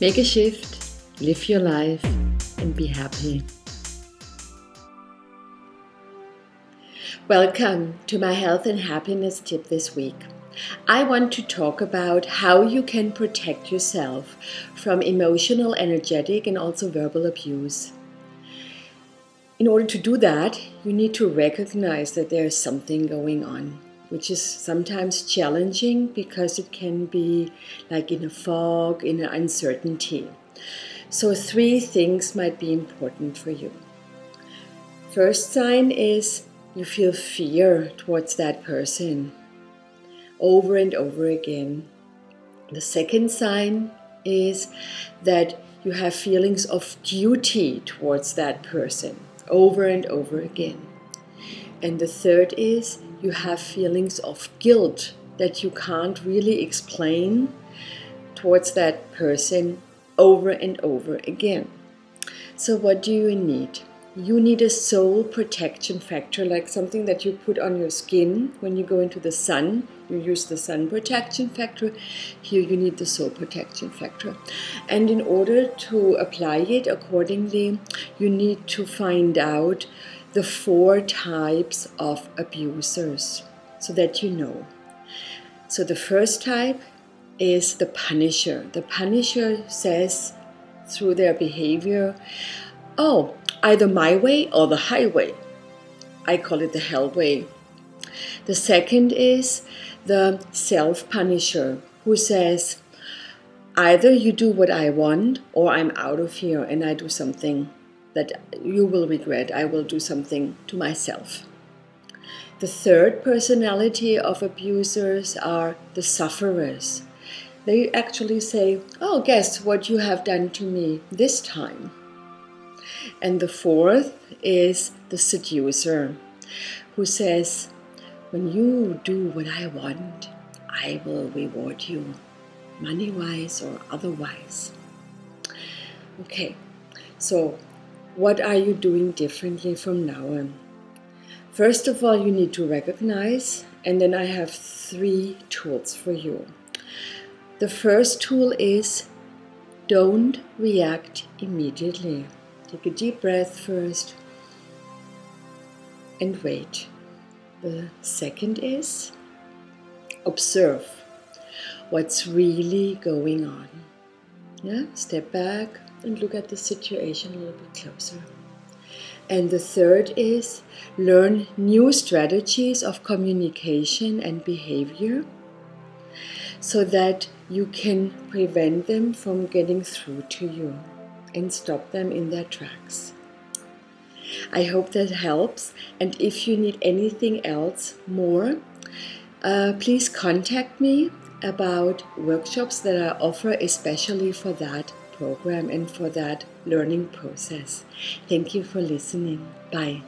Make a shift, live your life, and be happy. Welcome to my health and happiness tip this week. I want to talk about how you can protect yourself from emotional, energetic, and also verbal abuse. In order to do that, you need to recognize that there is something going on, which is sometimes challenging because it can be like in a fog, in an uncertainty. So, three things might be important for you. First sign is you feel fear towards that person over and over again. The second sign is that you have feelings of duty towards that person over and over again. And the third is you have feelings of guilt that you can't really explain towards that person over and over again. So, what do you need? You need a soul protection factor, like something that you put on your skin when you go into the sun. You use the sun protection factor. Here, you need the soul protection factor. And in order to apply it accordingly, you need to find out the four types of abusers so that you know. So, the first type is the punisher. The punisher says through their behavior, Oh, either my way or the highway. I call it the hell way. The second is the self punisher who says, either you do what I want or I'm out of here and I do something that you will regret. I will do something to myself. The third personality of abusers are the sufferers. They actually say, Oh, guess what you have done to me this time. And the fourth is the seducer, who says, When you do what I want, I will reward you, money wise or otherwise. Okay, so what are you doing differently from now on? First of all, you need to recognize, and then I have three tools for you. The first tool is don't react immediately. Take a deep breath first and wait. The second is observe what's really going on. Yeah, step back and look at the situation a little bit closer. And the third is learn new strategies of communication and behavior so that you can prevent them from getting through to you and stop them in their tracks. I hope that helps. And if you need anything else more, uh, please contact me about workshops that I offer especially for that program and for that learning process. Thank you for listening. Bye.